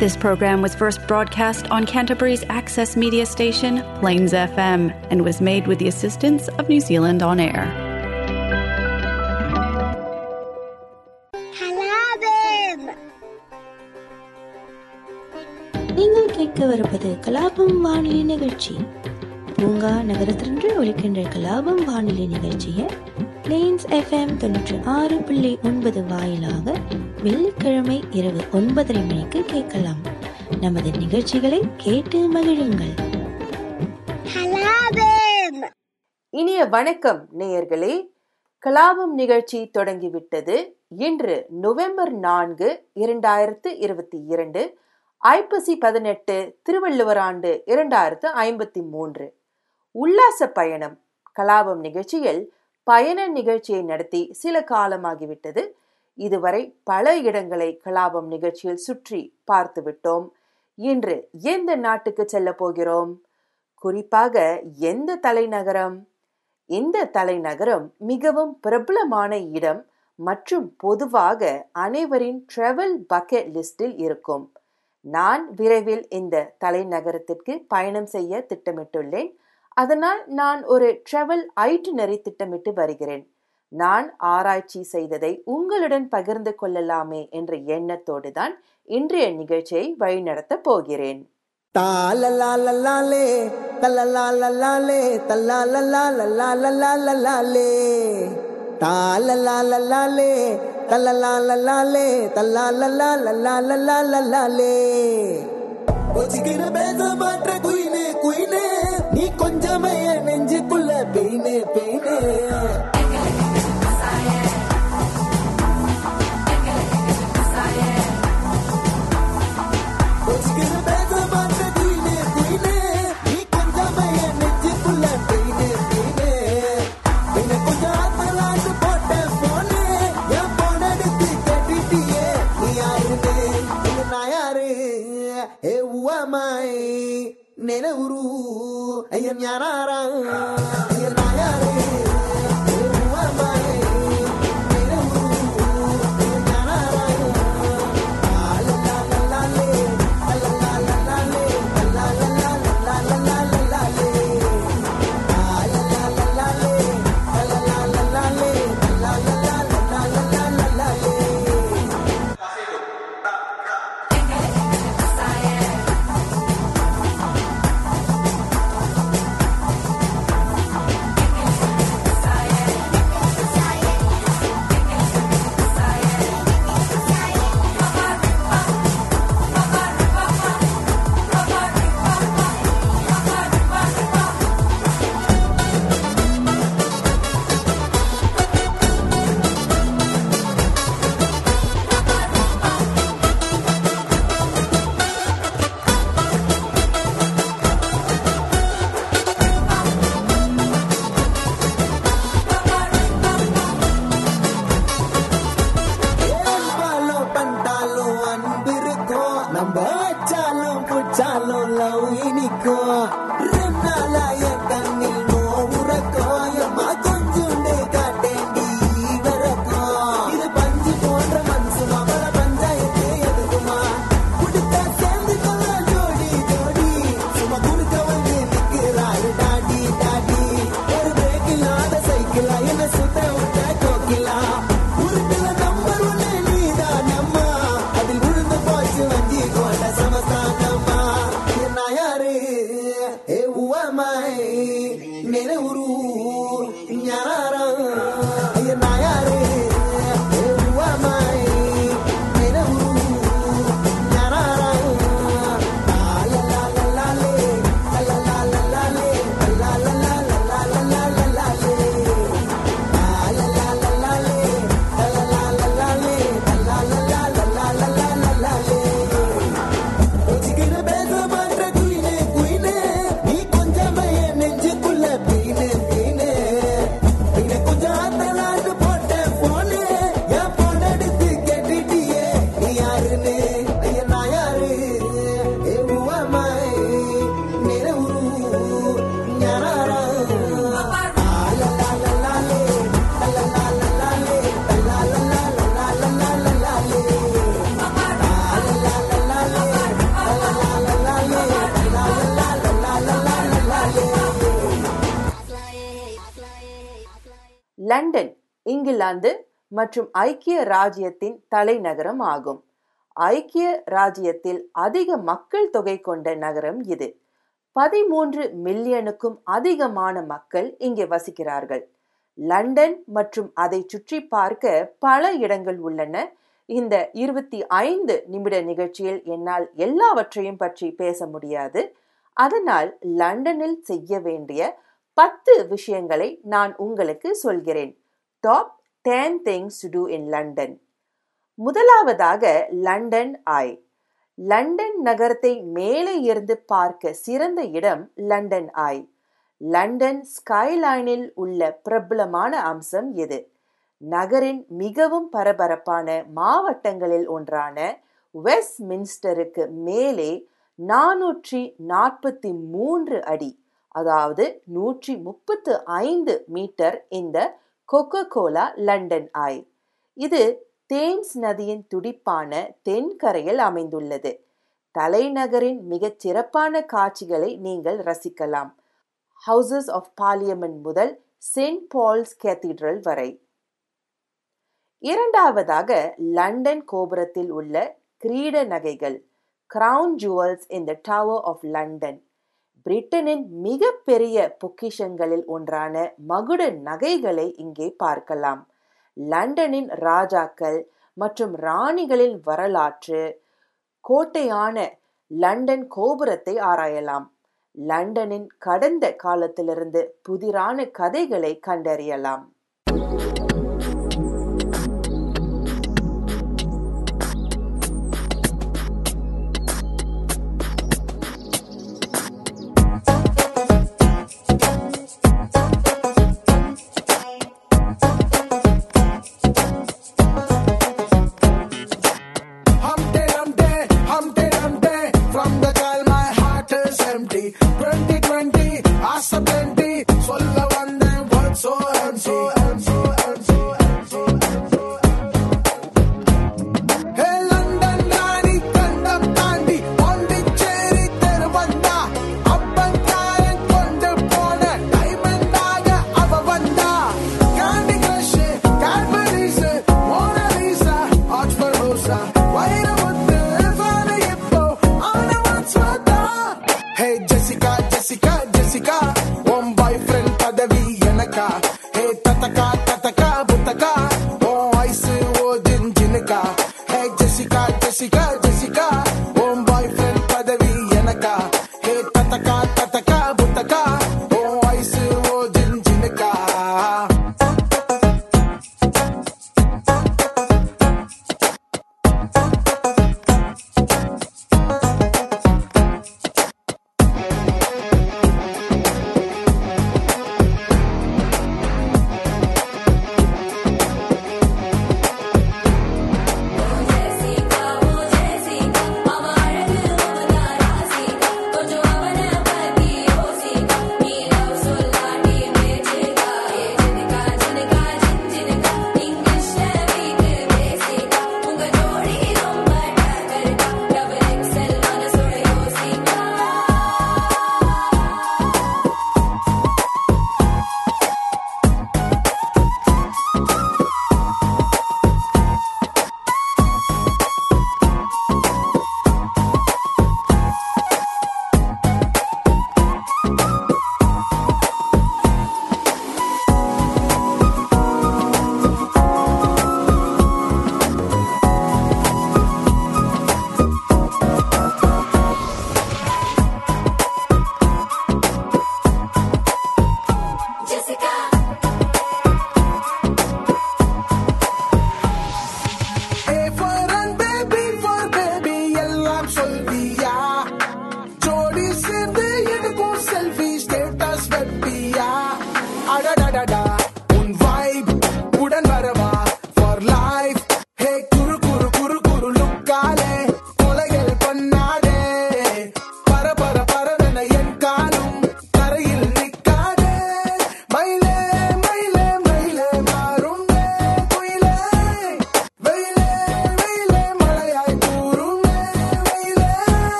This program was first broadcast on Canterbury's access media station, Plains FM, and was made with the assistance of New Zealand On Air. கலாபம் நீங்கள் கேட்கவிருப்பது கலாபம் வானொலி நிகழ்ச்சி பூங்கா நகரத்திலிருந்து ஒலிக்கின்ற கலாபம் வானொலி நிகழ்ச்சியை பிளேன்ஸ் எஃப்எம் தொண்ணூற்றி ஆறு புள்ளி ஒன்பது வாயிலாக வெள்ளிக்கிழமை இரவு ஒன்பதரை மணிக்கு கேட்கலாம். நமது நிகழ்ச்சிகளை கேட்டு மகிழுங்கள். இனிய வணக்கம் நேயர்களே. கலாபம் நிகழ்ச்சி தொடங்கிவிட்டது. இன்று நவம்பர் நான்கு இரண்டாயிரத்து இருபத்தி இரண்டு ஐப்பசி பதினெட்டு திருவள்ளுவர் ஆண்டு இரண்டாயிரத்து ஐம்பத்தி மூன்று. உல்லாச பயணம் கலாபம் நிகழ்ச்சியில் பயண நிகழ்ச்சியை நடத்தி சில காலமாகிவிட்டது. இதுவரை பல இடங்களை கலாபம் நிகழ்ச்சியில் சுற்றி பார்த்து விட்டோம். இன்று எந்த நாட்டுக்கு செல்ல போகிறோம்? குறிப்பாக எந்த தலைநகரம்? இந்த தலைநகரம் மிகவும் பிரபலமான இடம் மற்றும் பொதுவாக அனைவரின் ட்ரெவல் பக்கெட் லிஸ்டில் இருக்கும். நான் விரைவில் இந்த தலைநகரத்திற்கு பயணம் செய்ய திட்டமிட்டுள்ளேன். அதனால் நான் ஒரு ட்ரெவல் ஐட்டுனரி திட்டமிட்டு வருகிறேன். நான் ஆராய்ச்சி செய்ததை உங்களுடன் பகிர்ந்து கொள்ளலாமே என்ற எண்ணத்தோடு தான் இன்றைய நிகழ்ச்சியை வழிநடத்தப் போகிறேன். தாலலாலலாலே தலலாலலாலே தல்லாலலாலலாலலாலே தாலலாலலாலே தலலாலலாலே தல்லாலலாலலாலலாலே கொச்சிக்கிற பேச மாற்ற குயினே குயினே. கொஞ்சமே நெஞ்சுக்குள்ள பெயினே பெயினே ನೆನವುರು Peñarara. லண்டன் இங்கிலாந்து மற்றும் ஐக்கிய ராஜ்யத்தின் தலைநகரம் ஆகும். ஐக்கிய ராஜ்யத்தில் அதிக மக்கள் தொகை கொண்ட நகரம் இது. பதிமூன்று மில்லியனுக்கும் அதிகமான மக்கள் இங்கே வசிக்கிறார்கள். லண்டன் மற்றும் அதை சுற்றி பார்க்க பல இடங்கள் உள்ளன. இந்த இருபத்தி ஐந்து நிமிட நிகழ்ச்சியில் என்னால் எல்லாவற்றையும் பற்றி பேச முடியாது. அதனால் லண்டனில் செய்ய வேண்டிய பத்து விஷயங்களை நான் உங்களுக்கு சொல்கிறேன். Top ten things to do in London முதலாவதாக லண்டன் ஐ. லண்டன் நகரத்தை மேலே இருந்து பார்க்க சிறந்த இடம் லண்டன் ஐ. லண்டன் ஸ்கைலைனில் உள்ள பிரபலமான அம்சம் இது நகரின் மிகவும் பரபரப்பான மாவட்டங்களில் ஒன்றான வெஸ்ட் மின்ஸ்டருக்கு மேலே நானூற்றி நாற்பத்தி மூன்று அடி அதாவது நூற்றி முப்பத்து ஐந்து மீட்டர் இந்த கொக்கோ கோலா லண்டன் ஐ. இது தேம்ஸ் நதியின் துடிப்பான தென்கரையில் அமைந்துள்ளது. தலைநகரின் மிகச் சிறப்பான காட்சிகளை நீங்கள் ரசிக்கலாம். ஹவுசஸ் ஆஃப் பார்லியமெண்ட் முதல் செயின்ட் பால்ஸ் கேத்தீட்ரல் வரை. இரண்டாவதாக லண்டன் கோபுரத்தில் உள்ள கிரீட நகைகள் crown jewels in the Tower of London பிரிட்டனின் மிகப்பெரிய பொக்கிஷங்களில் ஒன்றான மகுட நகைகளை இங்கே பார்க்கலாம். லண்டனின் ராஜாக்கள் மற்றும் ராணிகளின் வரலாற்று கோட்டையான லண்டன் கோபுரத்தை ஆராயலாம். லண்டனின் கடந்த காலத்திலிருந்து புதிரான கதைகளை கண்டறியலாம்.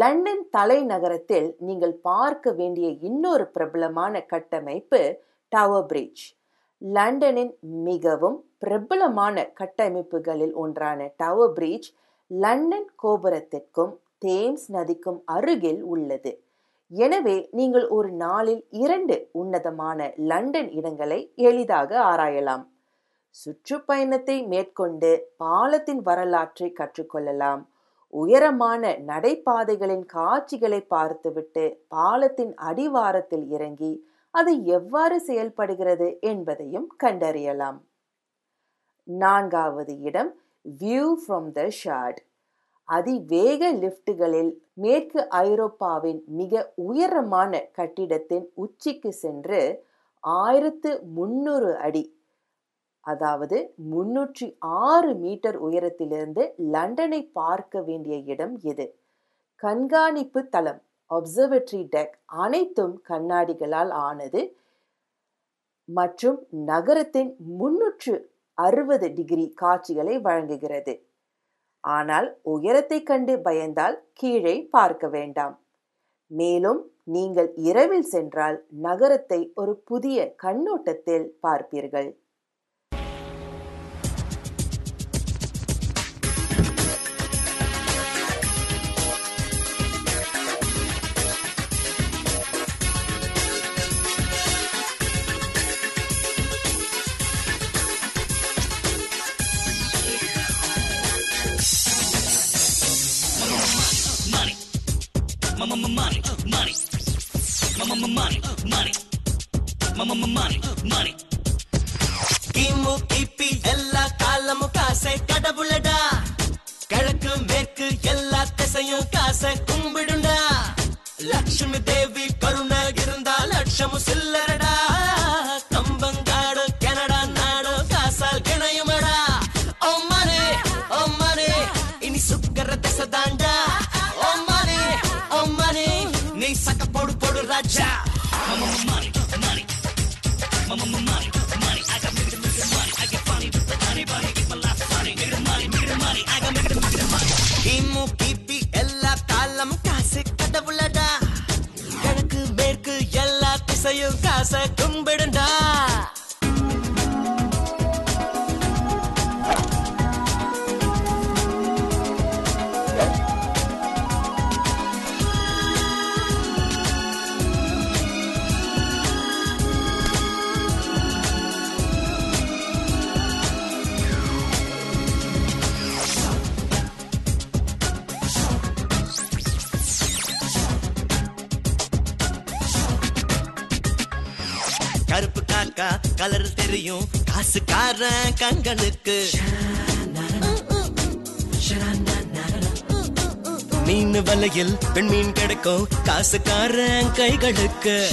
லண்டன் தலைநகரத்தில் நீங்கள் பார்க்க வேண்டிய இன்னொரு பிரபலமான கட்டமைப்பு டவர் பிரிட்ஜ் லண்டனின் மிகவும் பிரபலமான கட்டமைப்புகளில் ஒன்றான டவர் பிரிட்ஜ் லண்டன் கோபுரத்திற்கும் தேம்ஸ் நதிக்கும் அருகில் உள்ளது. எனவே நீங்கள் ஒரு நாளில் இரண்டு உன்னதமான லண்டன் இடங்களை எளிதாக ஆராயலாம். சுற்றுப்பயணத்தை மேற்கொண்டு பாலத்தின் வரலாற்றை கற்றுக்கொள்ளலாம். உயரமான நடைபாதைகளின் காட்சிகளை பார்த்துவிட்டு பாலத்தின் அடிவாரத்தில் இறங்கி அது எவ்வாறு செயல்படுகிறது என்பதையும் கண்டறியலாம். நான்காவது இடம் வியூ ஃப்ரம் த ஷார்ட் அதிவேக லிஃப்ட்டுகளில் மேற்கு ஐரோப்பாவின் மிக உயரமான கட்டிடத்தின் உச்சிக்கு சென்று ஆயிரத்து முன்னூறு அடி அதாவது முன்னூற்றி ஆறு மீட்டர் உயரத்திலிருந்து லண்டனை பார்க்க வேண்டிய இடம் இது கண்காணிப்பு தளம் அப்சர்வேட்டரி டெக் அனைத்தும் கண்ணாடிகளால் ஆனது மற்றும் நகரத்தின் முன்னூற்று அறுபது டிகிரி காட்சிகளை வழங்குகிறது. ஆனால் உயரத்தை கண்டு பயந்தால் கீழே பார்க்க வேண்டாம். மேலும் நீங்கள் இரவில் சென்றால் நகரத்தை ஒரு புதிய கண்ணோட்டத்தில் பார்ப்பீர்கள். பார்த்தாக்கா கலர் தெரியும். காசுக்காரன் கண்களுக்கு. மீன் வலையில் பெண் மீன் கிடைக்கும். காசுக்காரன் கைகளுக்கு.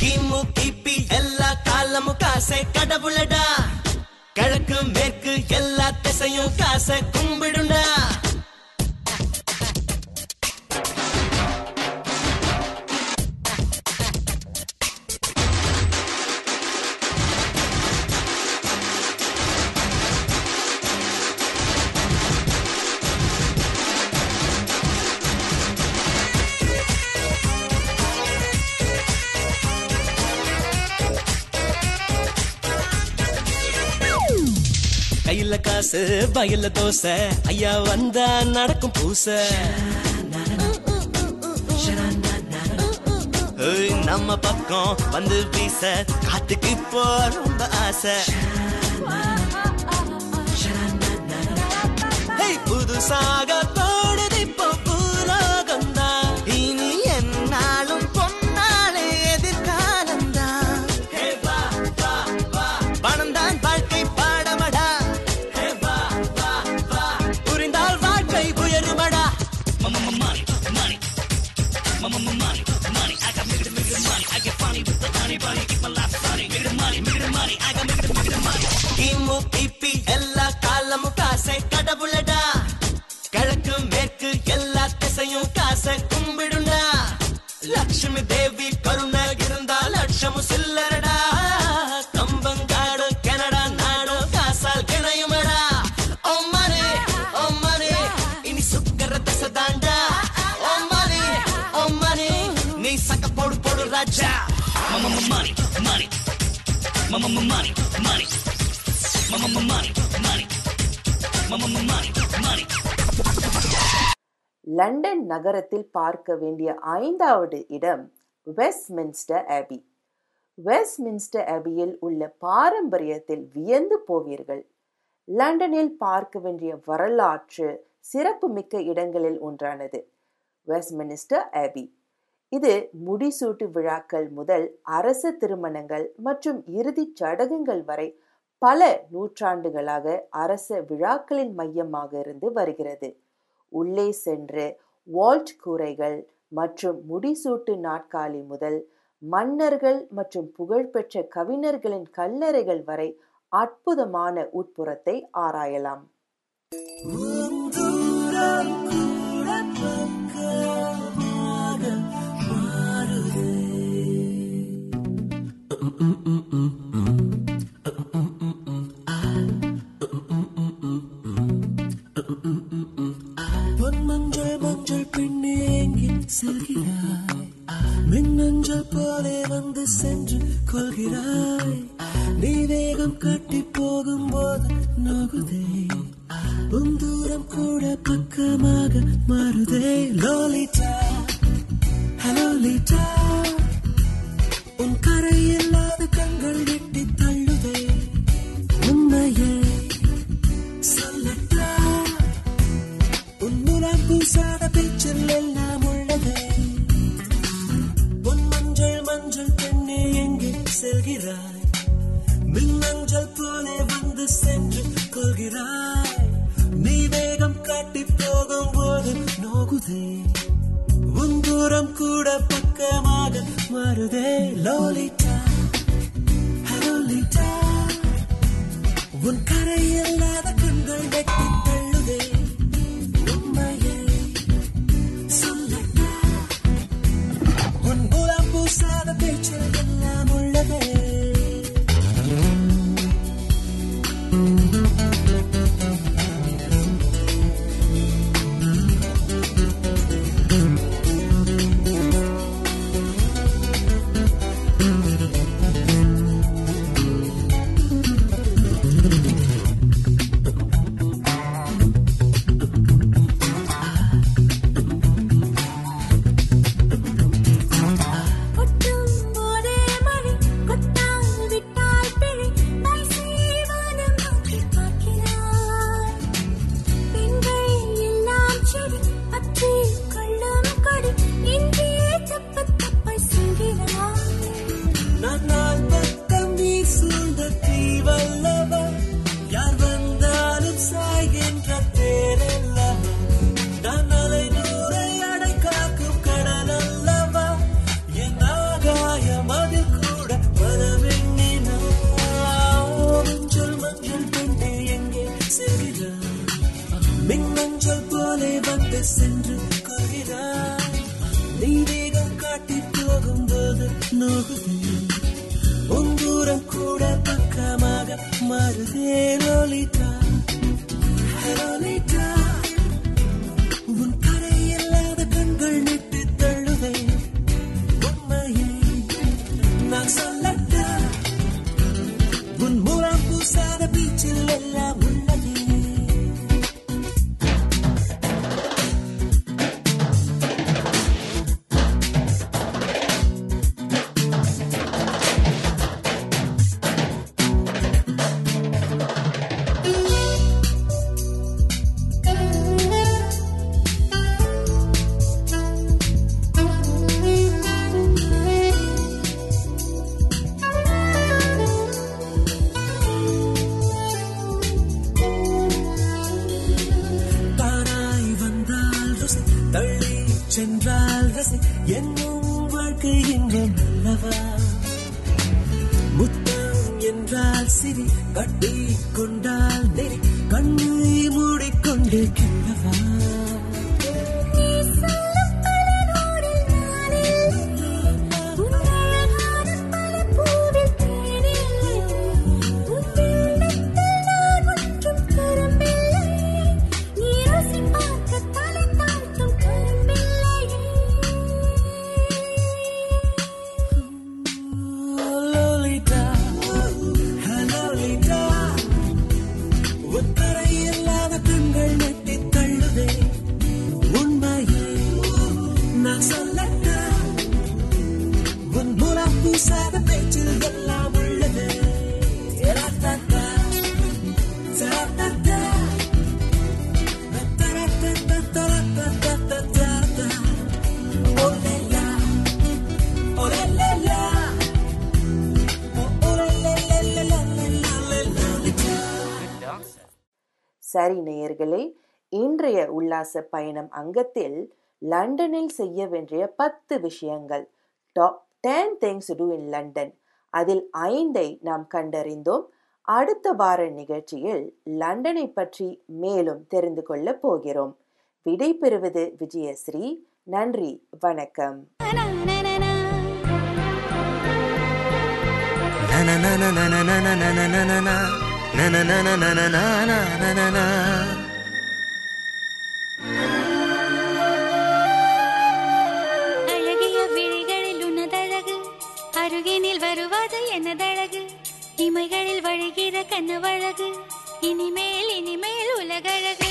கிமு கிபி எல்லா காலமும் காசை கடவுளடா. கிழக்கு மேற்கு எல்லா திசையும் காசை கும்பிடுண்டா. கையில வயல்ல தோசை. ஐயா வந்தா நடக்கும் பூச. நம்ம பக்கம் வந்து வீச காத்துக்கு போ ரொம்ப ஆசை. ஹேய், புதுசாக ലക്ഷ്മി ദേവി കരുണ ഗിരുന്താൽ ലക്ഷമു സില്ലര லண்டன் நகரத்தில் பார்க்க வேண்டிய ஐந்தாவது இடம் வெஸ்ட்மின்ஸ்டர் ஆபி வெஸ்ட்மின்ஸ்டர் ஆபியில் உள்ள பாரம்பரியத்தில் வியந்து போவீர்கள். லண்டனில் பார்க்க வேண்டிய வரலாற்று சிறப்புமிக்க இடங்களில் ஒன்றானது வெஸ்ட்மினிஸ்டர் ஆபி இது முடிசூட்டு விழாக்கள் முதல் அரச திருமணங்கள் மற்றும் இறுதிச் சடங்குகள் வரை பல நூற்றாண்டுகளாக அரச விழாக்களின் மையமாக இருந்து வருகிறது. உள்ளே சென்று வால்ட் கூரைகள் மற்றும் முடிசூட்டு நாட்காலி முதல் மன்னர்கள் மற்றும் புகழ்பெற்ற கவிஞர்களின் கல்லறைகள் வரை அற்புதமான உட்புறத்தை ஆராயலாம். பொன்மஞ்சள் பெண்ணே எங்கே செல்கிறாய். மின்னஞ்சல் போலே வந்து சென்று கொள்கிறாய். நீ வேகம் கட்டி போகும்போது நோகுதே. உன் தூரம் கூட பக்கமாக மாறுதே. லோலிட்டா ஹலோ லீட்டா. உன் கரை இல்லாத கண்கள் வெட்டி தள்ளுதே. உண்மையே செல்கிறாய். மின்னஞ்சல் போலே வந்து சென்று கொள்கிறாய். நீ வேகம் காட்டி போகும் போது நோகுதே. உன் தூரம் கூட பக்கமாக மாறுதே. லோலிட்டா ஹலோலிட்டா உன் கரை இல்லாத கண்கள் வெட்டி உறவா முத்தம் என்றால் சிரி கட்டி கொண்டால் நெறி சரி நேயர்களே இன்றைய உல்லாச பயணம் அங்கத்தில் லண்டனில் செய்ய வேண்டிய பத்து விஷயங்கள் top ten things to in London அதில் ஐந்தை நாம் கண்டறிந்தோம் அடுத்த வார நிகழ்ச்சியில் லண்டனை பற்றி மேலும் தெரிந்து கொள்ளப் போகிறோம் விடை பெறுவது விஜயஸ்ரீ நன்றி வணக்கம் அழகிய விழிகளில் உனதழகு அருகினில் வருவது எனதழகு இமைகளில் வழிகிற கண்ணவழகு இனிமேல் இனிமேல் உலகழகு.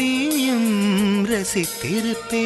பாடியும் நொடியும்